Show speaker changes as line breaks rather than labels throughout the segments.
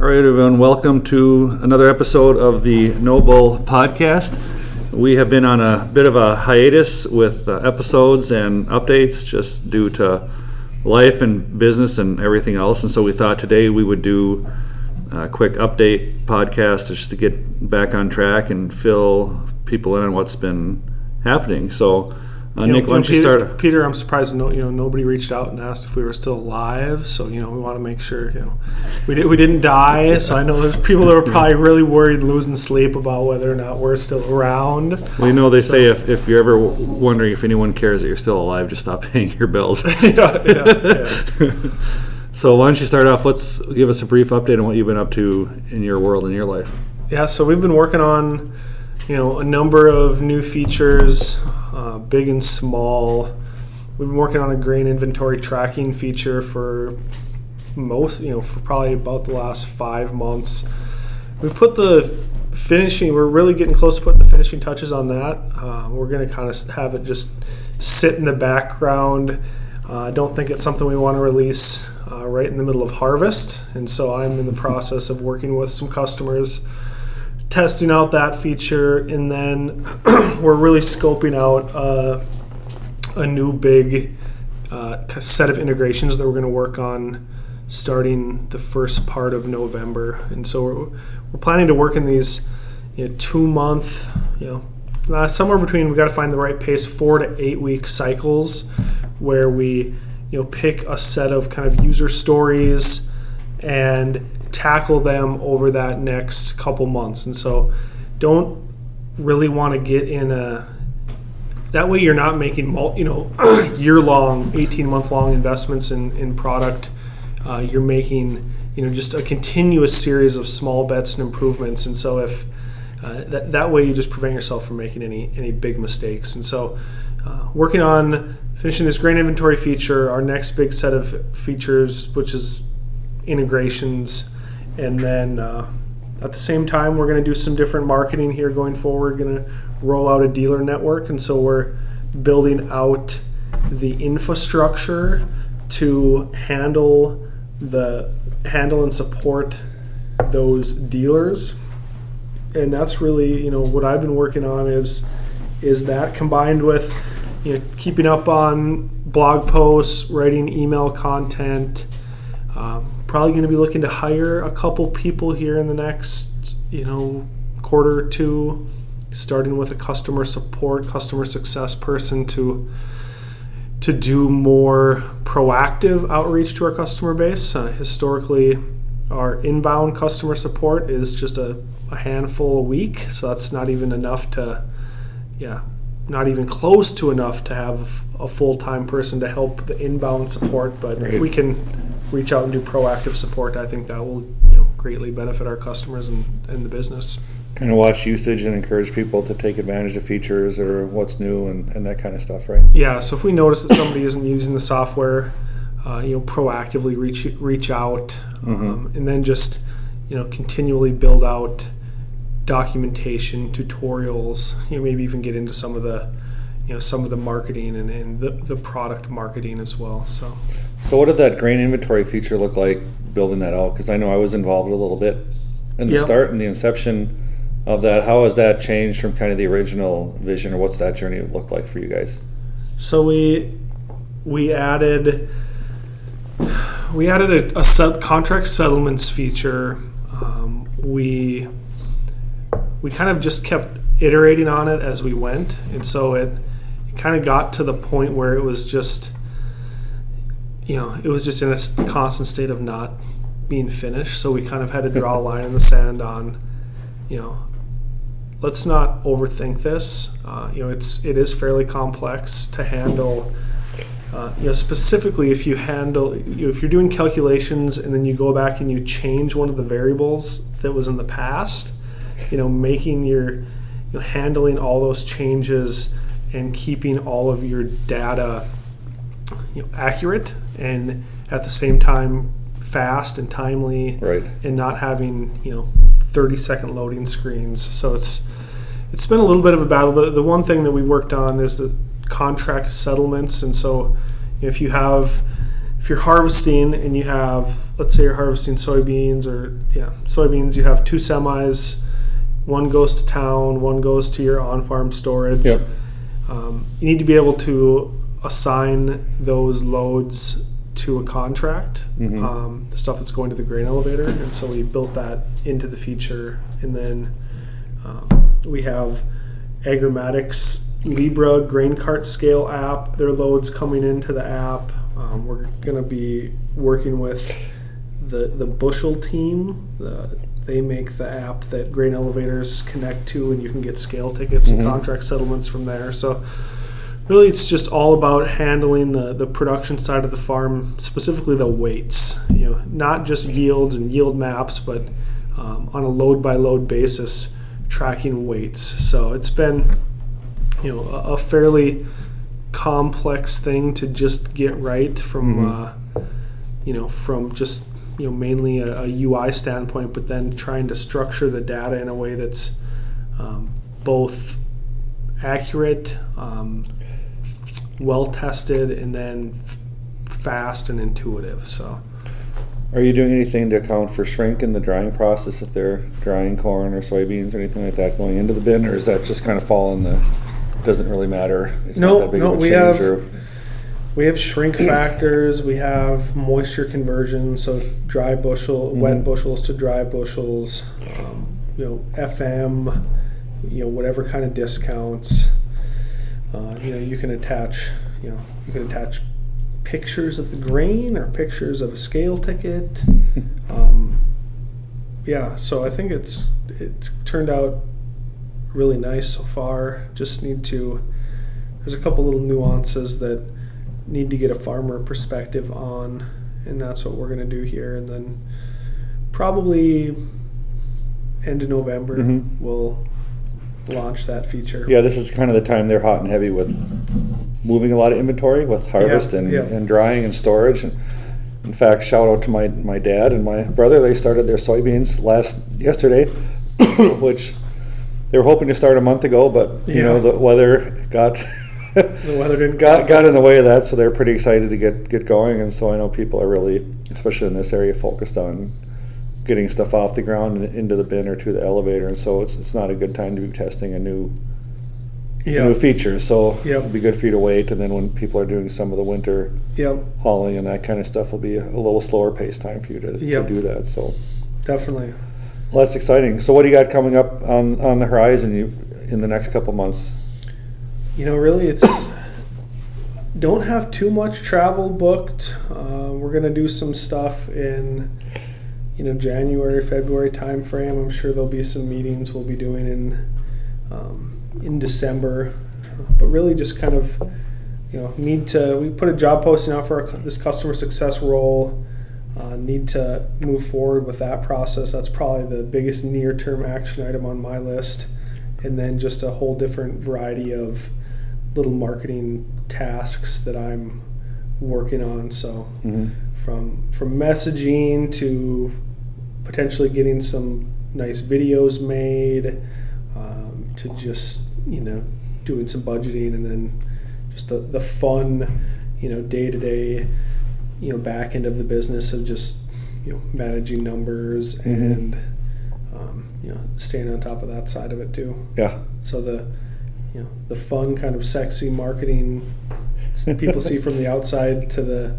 All right, everyone, welcome to another episode of the No Bull Podcast. We have been on a bit of a hiatus with uh, episodes and updates just due to life and business and everything else. And so we thought today we would do a quick update podcast just to get back on track and fill people in on what's been happening. So, uh,
You know,
Nick, why don't you
Peter,
start?
Peter, I'm surprised no, you know nobody reached out and asked if we were still alive. So you know we want to make sure you know we did, we didn't die. So I know there's people that were probably really worried, losing sleep about whether or not we're still around.
Well, you know, they say if, if you're ever w- wondering if anyone cares that you're still alive, just stop paying your bills.
yeah, yeah.
So why don't you start off? Let's give us a brief update on what you've been up to in your world and your life.
Yeah, so we've been working on, you know, a number of new features, uh, big and small. We've been working on a grain inventory tracking feature for most, you know, for probably about the last five months. We've put the finishing. We're really getting close to putting the finishing touches on that. Uh, we're going to kind of have it just sit in the background. Uh, I don't think it's something we want to release uh, right in the middle of harvest, and so I'm in the process of working with some customers testing out that feature, and then we're really scoping out uh, a new big uh, set of integrations that we're going to work on starting the first part of November. And so we're, we're planning to work in these you know, two month, you know, uh, somewhere between we got to find the right pace, four to eight week cycles where we you know pick a set of kind of user stories and tackle them over that next couple months. And so don't really want to get in a that way you're not making you know year long 18 month long investments in, in product. Uh, you're making you know just a continuous series of small bets and improvements. And so if uh, that, that way you just prevent yourself from making any any big mistakes. And so uh, working on finishing this grain inventory feature our next big set of features which is integrations and then uh, at the same time we're going to do some different marketing here going forward going to roll out a dealer network. And so we're building out the infrastructure to handle the handle and support those dealers. And that's really you know what I've been working on is is that combined with you know keeping up on blog posts writing email content um, probably going to be looking to hire a couple people here in the next you know quarter or two starting with a customer support customer success person to to do more proactive outreach to our customer base. Uh, historically our inbound customer support is just a, a handful a week so that's not even enough to yeah not even close to enough to have a full-time person to help the inbound support but if we can reach out and do proactive support i think that will you know greatly benefit our customers and, and the business
Kind of watch usage and encourage people to take advantage of features or what's new and, and that kind of stuff, right?
yeah so if we notice that somebody isn't using the software uh, you know proactively reach reach out um, and then just you know continually build out documentation tutorials you know maybe even get into some of the you know some of the marketing and, and the, the product marketing as well so
So what did that grain inventory feature look like building that out? Because I know I was involved a little bit in the
Yep.
start and the inception of that. How has that changed from kind of the original vision, or what's that journey look like for you guys?
So we we added we added a, a set, contract settlements feature. Um, we we kind of just kept iterating on it as we went, and so it kind of got to the point where it was just you know it was just in a constant state of not being finished. So we kind of had to draw a line in the sand on you know let's not overthink this. Uh, you know, it's it is fairly complex to handle. Uh, you know, specifically if you handle you know, if you're doing calculations and then you go back and you change one of the variables that was in the past, you know, making your you know, handling all those changes and keeping all of your data you know, accurate and at the same time fast and timely
Right.
and not having you know 30 second loading screens so it's it's been a little bit of a battle the, the one thing that we worked on is the contract settlements and so if you have if you're harvesting and you have, let's say you're harvesting soybeans or yeah, soybeans, you have two semis. One goes to town, one goes to your on-farm storage.
Yep.
Um, you need to be able to assign those loads to a contract,
Mhm.
um, the stuff that's going to the grain elevator, and so we built that into the feature. And then um, we have Agromatics Libra grain cart scale app. Their loads coming into the app. Um, we're going to be working with the the Bushel team. The, they make the app that grain elevators connect to, and you can get scale tickets
Mhm.
and contract settlements from there. So really it's just all about handling the, the production side of the farm specifically the weights you know not just yields and yield maps but um, on a load by load basis tracking weights so it's been you know a, a fairly complex thing to just get right from
Mhm.
uh, you know from just you know mainly a, a ui standpoint but then trying to structure the data in a way that's um, both accurate um, well tested and then f- fast and intuitive. So
Are you doing anything to account for shrink in the drying process if they're drying corn or soybeans or anything like that going into the bin, or is that just kind of fall in the, doesn't really matter? It's
No,
not that big
no,
of a
we
change,
have-
or-
we have shrink factors. We have moisture conversion, so dry bushel, wet
Mhm.
bushels to dry bushels. Um, you know, FM. You know, whatever kind of discounts. Uh, you know, you can attach. You know, you can attach pictures of the grain or pictures of a scale ticket. Um, yeah, so I think it's it's turned out really nice so far. Just need to. There's a couple little nuances that need to get a farmer perspective on, and that's what we're going to do here. And then probably end of November
Mhm.
we'll launch that feature.
Yeah, this is kind of the time they're hot and heavy with moving a lot of inventory with harvest and,
yeah.
and drying and storage. And in fact, shout out to my, my dad and my brother. They started their soybeans last yesterday, which they were hoping to start a month ago, but you know the weather got
The weather didn't
got got in the way of that, so they're pretty excited to get get going. And so I know people are really, especially in this area, focused on getting stuff off the ground and into the bin or to the elevator. And so it's it's not a good time to be testing a new
Yeah.
new features. So
Yep.
it'll be good for you to wait, and then when people are doing some of the winter
Yep.
hauling and that kind of stuff, will be a, little slower pace time for you to,
Yep.
to do that. So
Definitely.
well, that's exciting. So what do you got coming up on on the horizon? You in the next couple months?
You know, really, it's don't have too much travel booked. Uh, we're gonna do some stuff in, you know, January, February timeframe. I'm sure there'll be some meetings we'll be doing in, um, in December. But really, just kind of, you know, need to. We put a job posting out for our, this customer success role. Uh, need to move forward with that process. That's probably the biggest near-term action item on my list, and then just a whole different variety of little marketing tasks that I'm working on. So
Mm-hmm.
from from messaging to potentially getting some nice videos made, um, to just you know doing some budgeting and then just the, the fun, you know, day to day, you know, back end of the business of just you know managing numbers
Mhm.
and um, you know staying on top of that side of it too.
Yeah.
So the you know the fun kind of sexy marketing people see from the outside to the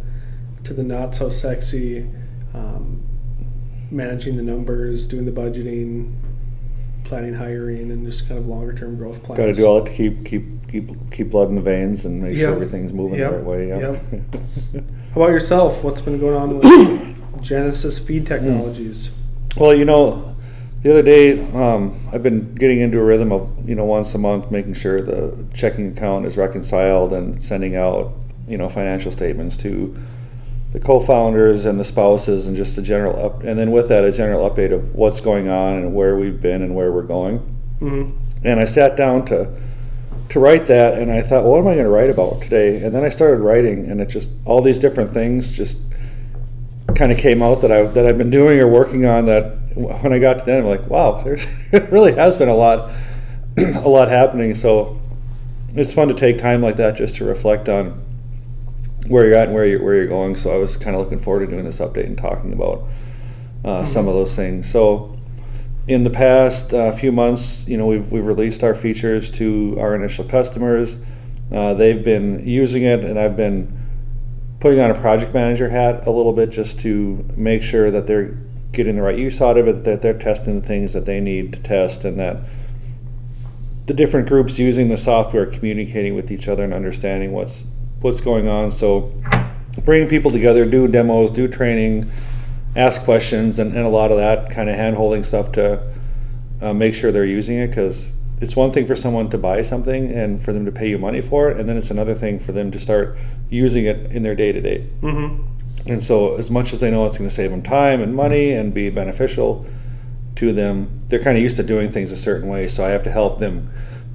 to the not so sexy um, managing the numbers, doing the budgeting, planning hiring, and just kind of longer term growth plans.
Got to do all that to keep keep keep keep blood in the veins and make sure everything's moving
Yep.
the right way. Yeah.
How about yourself? What's been going on with Genesis Feed Technologies?
Well, you know, the other day um, I've been getting into a rhythm of you know once a month making sure the checking account is reconciled and sending out you know financial statements to the co-founders and the spouses and just a general up and then with that a general update of what's going on and where we've been and where we're going.
Mm-hmm.
And I sat down to to write that and I thought, what am I going to write about today? And then I started writing and it just all these different things just kind of came out that I that I've been doing or working on that when I got to them I'm like, wow, there's really has been a lot a lot happening. So it's fun to take time like that just to reflect on where you're at and where you're where you're going. So I was kind of looking forward to doing this update and talking about uh, some of those things. So in the past uh, few months, you know, we've we've released our features to our initial customers. Uh, they've been using it, and I've been putting on a project manager hat a little bit just to make sure that they're getting the right use out of it, that they're testing the things that they need to test, and that the different groups using the software communicating with each other and understanding what's what's going on. So bringing people together, do demos, do training, ask questions, and, and a lot of that kind of hand holding stuff to uh, make sure they're using it because it's one thing for someone to buy something and for them to pay you money for it, and then it's another thing for them to start using it in their day to day. And so, as much as they know it's going to save them time and money and be beneficial to them, they're kind of used to doing things a certain way. So I have to help them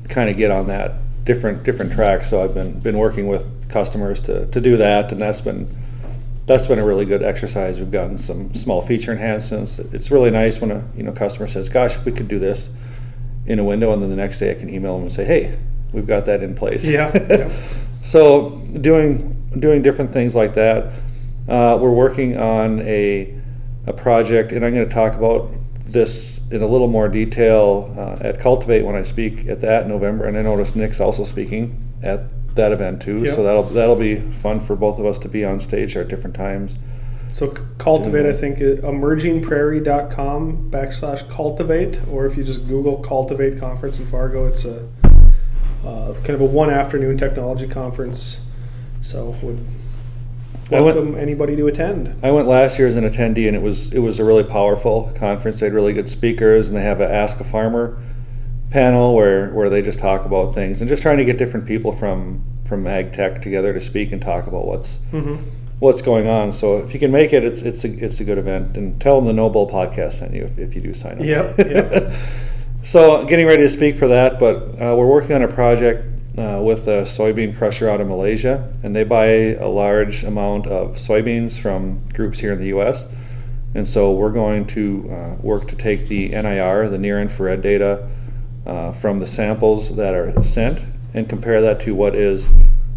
kind of get on that different different track. So I've been been working with customers to, to do that, and that's been that's been a really good exercise. We've gotten some small feature enhancements. It's really nice when a you know customer says, "Gosh, if we could do this in a window," and then the next day I can email them and say, "Hey, we've got that in place."
Yeah, yeah.
so doing doing different things like that. Uh, we're working on a a project, and I'm going to talk about this in a little more detail uh, at Cultivate when I speak at that in November. And I noticed Nick's also speaking at that event too.
Yep.
So that'll that'll be fun for both of us to be on stage at different times.
So cultivate, I think, uh, emergingprairie.com backslash cultivate, or if you just Google cultivate conference in Fargo, it's a uh, kind of a one afternoon technology conference. So would
I went-
welcome anybody to attend.
I went last year as an attendee, and it was it was a really powerful conference. They had really good speakers, and they have an Ask a Farmer panel where where they just talk about things and just trying to get different people from from ag tech together to speak and talk about what's
Mm-hmm.
what's going on. So if you can make it, it's it's a, it's a good event. And tell them the No Bull podcast sent you if, if you do sign up.
Yep, yep.
so getting ready to speak for that, but uh, we're working on a project uh, with a soybean crusher out of Malaysia, and they buy a large amount of soybeans from groups here in the U.S. And so we're going to uh, work to take the NIR, the near infrared data, uh, from the samples that are sent and compare that to what is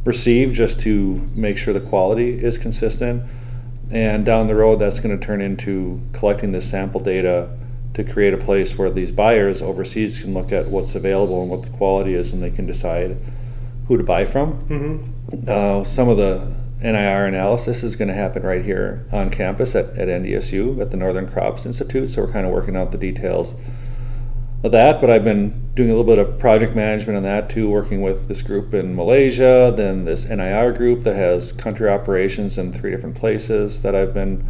received just to make sure the quality is consistent. And down the road, that's going to turn into collecting the sample data to create a place where these buyers overseas can look at what's available and what the quality is, and they can decide who to buy from.
Mm-hmm.
Uh, some of the NIR analysis is going to happen right here on campus at, at NDSU at the Northern Crops Institute. So we're kind of working out the details of that. But I've been doing a little bit of project management on that too, working with this group in Malaysia, then this NIR group that has country operations in three different places that I've been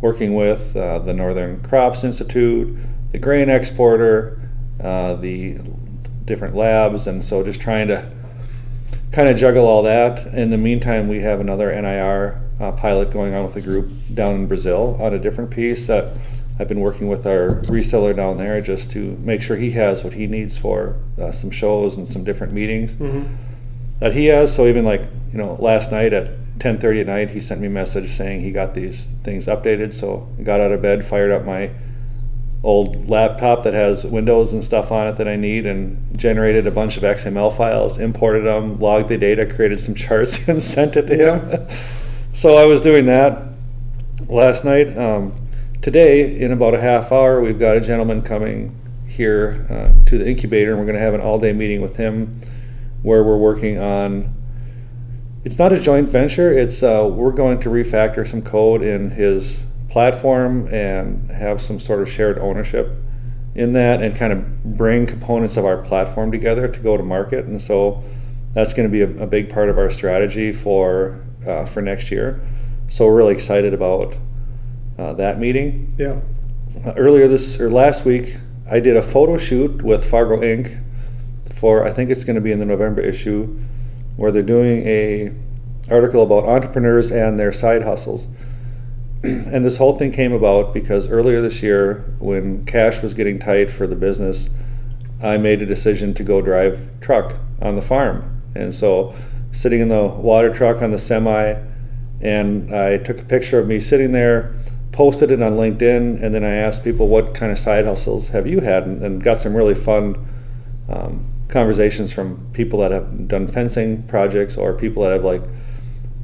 working with uh, the Northern Crops Institute, the grain exporter, uh, the different labs, and so just trying to kind of juggle all that. In the meantime, we have another NIR uh, pilot going on with a group down in Brazil on a different piece that I've been working with our reseller down there just to make sure he has what he needs for uh, some shows and some different meetings
Mm-hmm.
that he has. So even like you know last night at 10:30 at night, he sent me a message saying he got these things updated. So I got out of bed, fired up my old laptop that has Windows and stuff on it that I need, and generated a bunch of XML files, imported them, logged the data, created some charts, and sent it to him. so I was doing that last night. Um, today, in about a half hour, we've got a gentleman coming here uh, to the incubator, and we're going to have an all-day meeting with him where we're working on it's not a joint venture it's uh, we're going to refactor some code in his platform and have some sort of shared ownership in that and kind of bring components of our platform together to go to market and so that's going to be a, a big part of our strategy for uh, for next year so we're really excited about uh, that meeting
Yeah.
uh, earlier this or last week, I did a photo shoot with Fargo Inc. for I think it's going to be in the November issue, where they're doing a article about entrepreneurs and their side hustles. and this whole thing came about because earlier this year, when cash was getting tight for the business, I made a decision to go drive truck on the farm. And so, sitting in the water truck on the semi, and I took a picture of me sitting there, posted it on LinkedIn, and then I asked people what kind of side hustles have you had, and, and got some really fun um, conversations from people that have done fencing projects or people that have like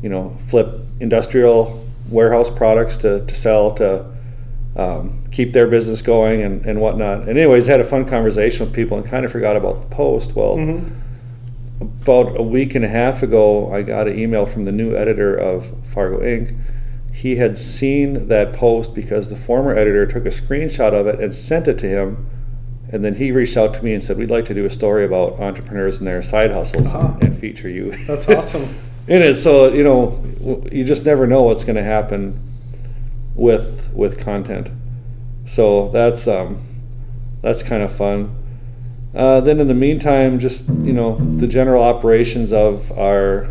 you know, flip industrial warehouse products to, to sell to um, keep their business going and, and whatnot. And anyways, had a fun conversation with people and kind of forgot about the post. Well,
Mhm.
about a week and a half ago, I got an email from the new editor of Fargo Inc. He had seen that post because the former editor took a screenshot of it and sent it to him. And then he reached out to me and said, We'd like to do a story about entrepreneurs and their side hustles
Ah.
and, and feature you.
That's awesome.
in it. So you know, w- you just never know what's going to happen with with content. So that's um, that's kind of fun. Uh, then in the meantime, just you know, the general operations of our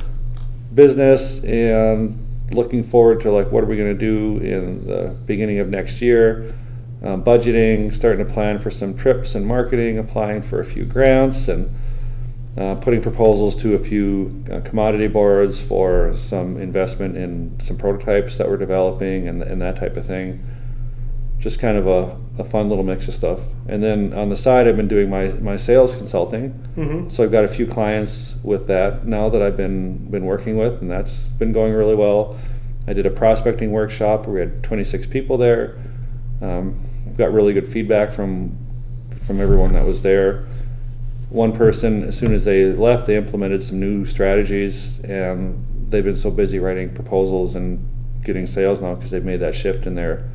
business and looking forward to like what are we going to do in the beginning of next year. Um, budgeting, starting to plan for some trips and marketing, applying for a few grants, and uh, putting proposals to a few uh, commodity boards for some investment in some prototypes that we're developing and, and that type of thing. Just kind of a, a fun little mix of stuff. And then on the side, I've been doing my, my sales consulting.
hmm
So I've got a few clients with that now that I've been been working with, and that's been going really well. I did a prospecting workshop where we had 26 people there. Um, got really good feedback from from everyone that was there. One person, as soon as they left, they implemented some new strategies, and they've been so busy writing proposals and getting sales now because they've made that shift in their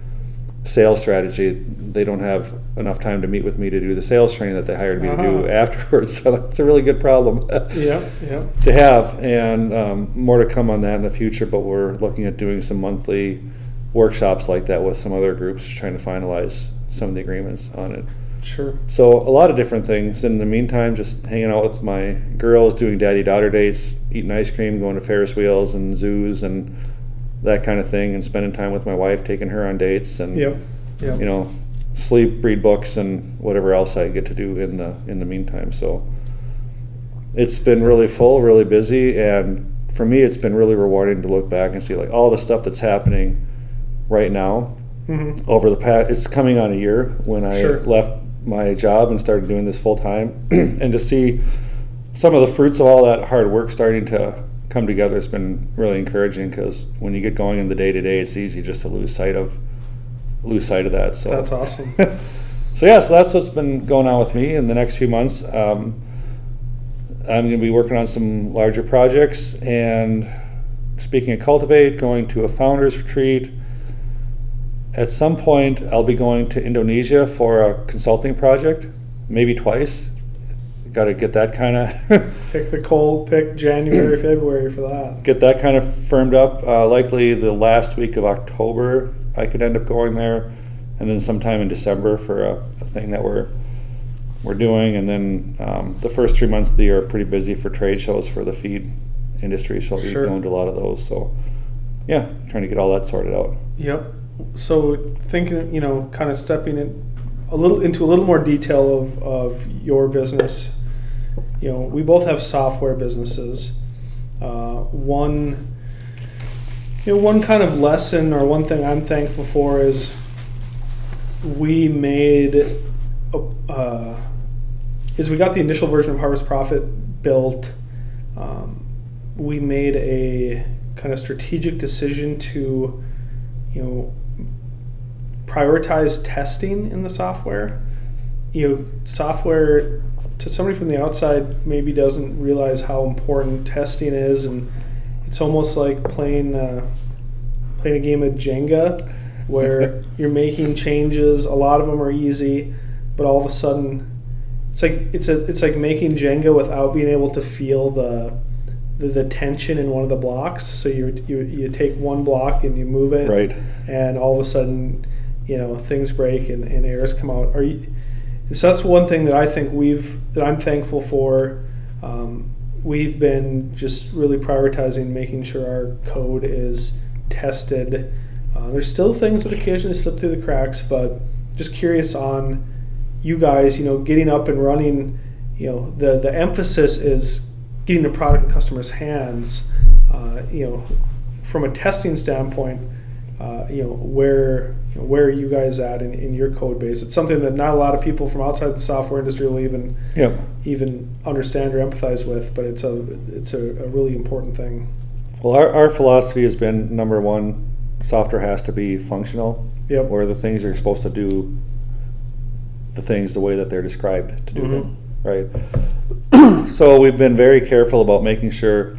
sales strategy. They don't have enough time to meet with me to do the sales training that they hired me to do
Uh-huh.
afterwards. So that's a really good problem
Yeah, yeah.
to have, and um, more to come on that in the future. But we're looking at doing some monthly workshops like that with some other groups, trying to finalize some of the agreements on it.
Sure.
So a lot of different things. In the meantime, just hanging out with my girls, doing daddy daughter dates, eating ice cream, going to Ferris wheels and zoos and that kind of thing, and spending time with my wife, taking her on dates, and
Yep. Yep.
you know, sleep, read books, and whatever else I get to do in the in the meantime. So it's been really full, really busy, and for me, it's been really rewarding to look back and see like all the stuff that's happening right now
hmm
over the past. It's coming on a year when I
Sure.
left my job and started doing this full time, and to see some of the fruits of all that hard work starting to come together has been really encouraging because when you get going in the day to day, it's easy just to lose sight of lose sight of that. So
That's awesome.
so yeah, so that's what's been going on with me in the next few months. Um, I'm going to be working on some larger projects and speaking of cultivate, going to a founders retreat. At some point, I'll be going to Indonesia for a consulting project, maybe twice. Got to get that kind of
pick the cold. Pick January, February for that.
get that kind of firmed up. Uh, likely the last week of October, I could end up going there, and then sometime in December for a, a thing that we're we're doing, and then um, the first three months of the year are pretty busy for trade shows for the feed industry, so I'll be
Sure.
going to a lot of those. So, yeah, trying to get all that sorted out.
Yep. So thinking, you know, kind of stepping in a little into a little more detail of, of your business. You know, we both have software businesses. Uh, one, you know, one kind of lesson or one thing I'm thankful for is we made, uh, is we got the initial version of Harvest Profit built. Um, we made a kind of strategic decision to, you know, prioritize testing in the software. You know, software to somebody from the outside maybe doesn't realize how important testing is, and it's almost like playing uh, playing a game of Jenga, where you're making changes. A lot of them are easy, but all of a sudden, it's like it's a it's like making Jenga without being able to feel the the, tension in one of the blocks. So you, you you take one block and you move it,
Right.
and all of a sudden, you know, things break and, and errors come out. Are you, so that's one thing that I think we've that I'm thankful for. Um, we've been just really prioritizing making sure our code is tested. Uh, there's still things that occasionally slip through the cracks, but just curious on you guys. You know, getting up and running. You know, the the emphasis is getting the product in customers' hands. Uh, you know, from a testing standpoint, uh, you know where you know, where are you guys at in, in your code base? It's something that not a lot of people from outside the software industry will even
Yep.
even understand or empathize with, but it's a it's a, a really important thing.
Well, our, our philosophy has been number one, software has to be functional.
Yep.
Where the things are supposed to do the things the way that they're described to do them, right? so we've been very careful about making sure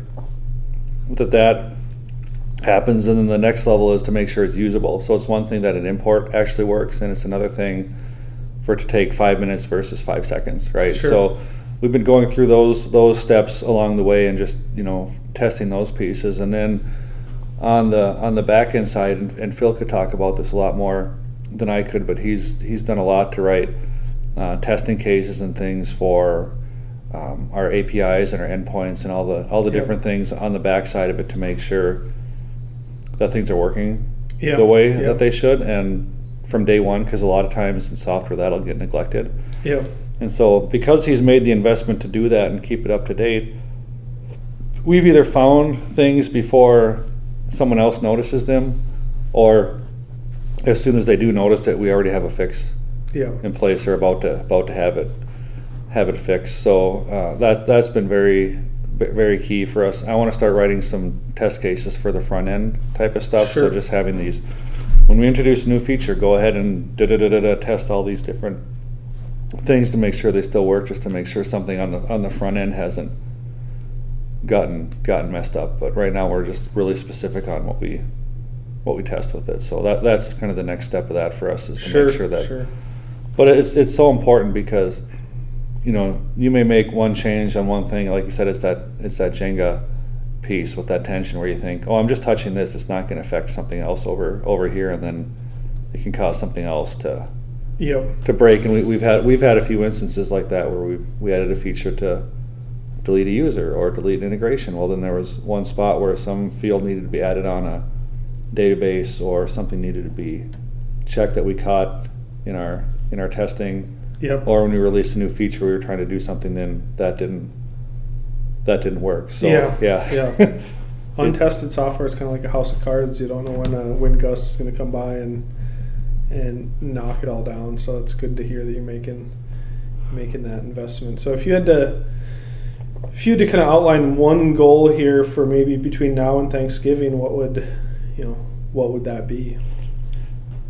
that that happens, and then the next level is to make sure it's usable. So it's one thing that an import actually works, and it's another thing for it to take five minutes versus five seconds, right?
Sure.
So we've been going through those those steps along the way and just you know testing those pieces, and then on the on the back end side, and, and Phil could talk about this a lot more than I could, but he's he's done a lot to write uh, testing cases and things for um, our APIs and our endpoints and all the all the
Yep.
different things on the back side of it to make sure that things are working
Yeah,
the way
yeah.
that they should and from day one because a lot of times in software that'll get neglected
Yeah.
and so because he's made the investment to do that and keep it up to date we've either found things before someone else notices them or as soon as they do notice it we already have a fix
Yep.
in place or about to about to have it have it fixed. So uh, that that's been very very key for us. I want to start writing some test cases for the front end type of stuff.
Sure.
So just having these when we introduce a new feature, go ahead and da da da da test all these different things to make sure they still work. Just to make sure something on the on the front end hasn't gotten gotten messed up. But right now we're just really specific on what we what we test with it. So that that's kind of the next step of that for us is to
Sure.
make sure that
sure.
but it's it's so important because you know you may make one change on one thing, like you said, it's that it's that Jenga piece with that tension where you think, oh, I'm just touching this, it's not going to affect something else over over here, and then it can cause something else to
Yep.
to break. And we, we've had we've had a few instances like that where we we added a feature to delete a user or delete an integration. Well, then there was one spot where some field needed to be added on a database or something needed to be checked that we caught in our in our testing
Yep.
or when we released a new feature we were trying to do something then that didn't that didn't work so
Yeah,
yeah
yeah. Untested software is kind of like a house of cards. You don't know when uh, a wind gust is going to come by and and knock it all down. So it's good to hear that you're making making that investment. So if you had to if you had to kind of outline one goal here for maybe between now and Thanksgiving, what would you know what would that be?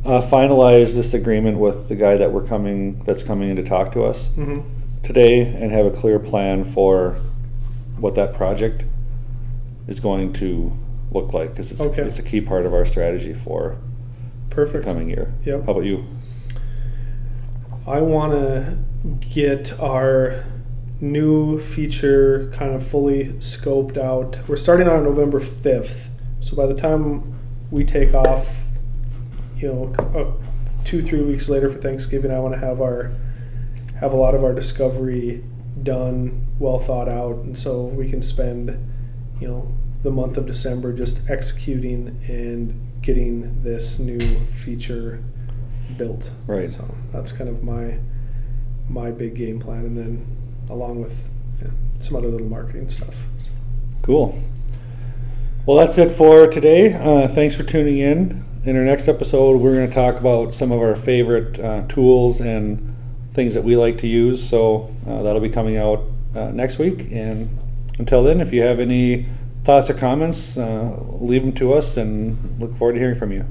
Uh, finalize this agreement with the guy that we're coming that's coming in to talk to us
Mm-hmm.
today and have a clear plan for what that project is going to look like because it's,
Okay.
it's a key part of our strategy for the
Perfect.
coming year
Yep.
how about you
I want to get our new feature kind of fully scoped out. We're starting on November 5th. So by the time we take off, you know, uh, two, three weeks later for Thanksgiving, I want to have our have a lot of our discovery done, well thought out, and so we can spend, you know, the month of December just executing and getting this new feature built.
Right.
So that's kind of my my big game plan, and then along with yeah, some other little marketing stuff.
Cool. Well, that's it for today. Uh, thanks for tuning in. In our next episode, we're going to talk about some of our favorite uh, tools and things that we like to use. So uh, that'll be coming out uh, next week. And until then, if you have any thoughts or comments, uh, leave them to us and look forward to hearing from you.